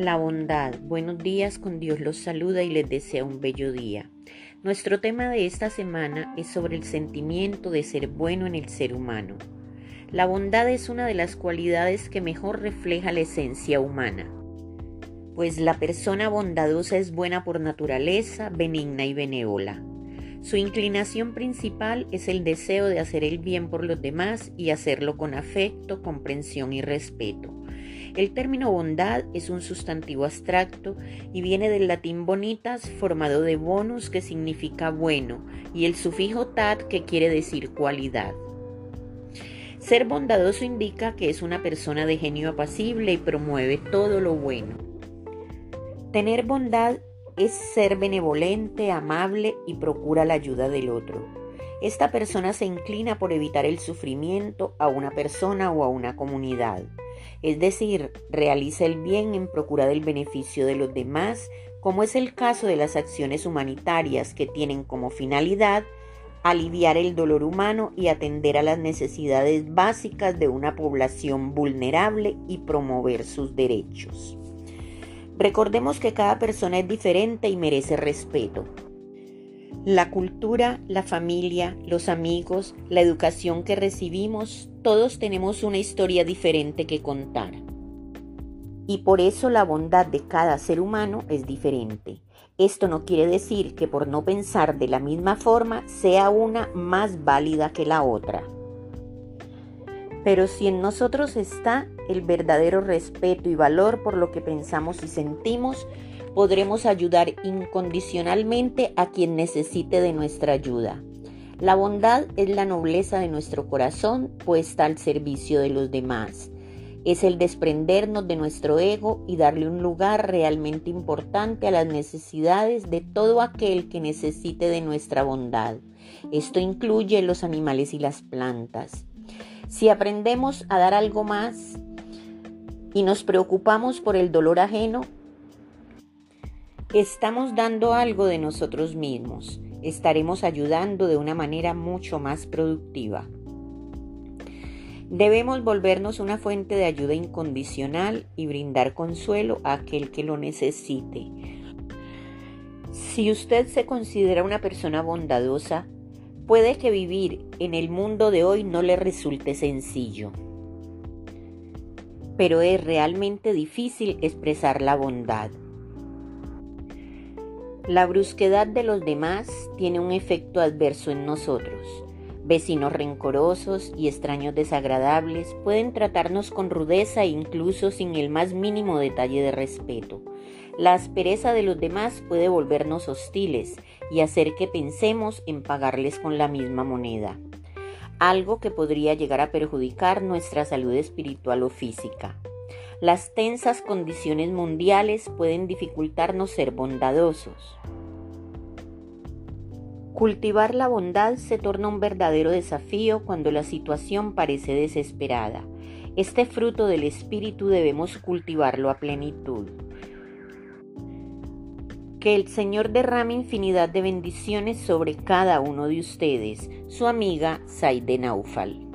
La bondad. Buenos días, con Dios los saluda y les desea un bello día. Nuestro tema de esta semana es sobre el sentimiento de ser bueno en el ser humano. La bondad es una de las cualidades que mejor refleja la esencia humana, pues la persona bondadosa es buena por naturaleza, benigna y benévola. Su inclinación principal es el deseo de hacer el bien por los demás y hacerlo con afecto, comprensión y respeto. El término bondad es un sustantivo abstracto y viene del latín bonitas formado de bonus que significa bueno y el sufijo tat que quiere decir cualidad. Ser bondadoso indica que es una persona de genio apacible y promueve todo lo bueno. Tener bondad es ser benevolente, amable y procura la ayuda del otro. Esta persona se inclina por evitar el sufrimiento a una persona o a una comunidad. Es decir, realiza el bien en procura del beneficio de los demás, como es el caso de las acciones humanitarias que tienen como finalidad aliviar el dolor humano y atender a las necesidades básicas de una población vulnerable y promover sus derechos. Recordemos que cada persona es diferente y merece respeto. La cultura, la familia, los amigos, la educación que recibimos, todos tenemos una historia diferente que contar. Y por eso la bondad de cada ser humano es diferente. Esto no quiere decir que por no pensar de la misma forma sea una más válida que la otra. Pero si en nosotros está el verdadero respeto y valor por lo que pensamos y sentimos, podremos ayudar incondicionalmente a quien necesite de nuestra ayuda. La bondad es la nobleza de nuestro corazón puesta al servicio de los demás. Es el desprendernos de nuestro ego y darle un lugar realmente importante a las necesidades de todo aquel que necesite de nuestra bondad. Esto incluye los animales y las plantas. Si aprendemos a dar algo más y nos preocupamos por el dolor ajeno, estamos dando algo de nosotros mismos. Estaremos ayudando de una manera mucho más productiva. Debemos volvernos una fuente de ayuda incondicional y brindar consuelo a aquel que lo necesite. Si usted se considera una persona bondadosa, Puede que vivir en el mundo de hoy no le resulte sencillo, pero es realmente difícil expresar la bondad. La brusquedad de los demás tiene un efecto adverso en nosotros. Vecinos rencorosos y extraños desagradables pueden tratarnos con rudeza e incluso sin el más mínimo detalle de respeto. La aspereza de los demás puede volvernos hostiles y hacer que pensemos en pagarles con la misma moneda, algo que podría llegar a perjudicar nuestra salud espiritual o física. Las tensas condiciones mundiales pueden dificultarnos ser bondadosos. Cultivar la bondad se torna un verdadero desafío cuando la situación parece desesperada. Este fruto del espíritu debemos cultivarlo a plenitud. Que el Señor derrame infinidad de bendiciones sobre cada uno de ustedes. Su amiga Saide Naufal.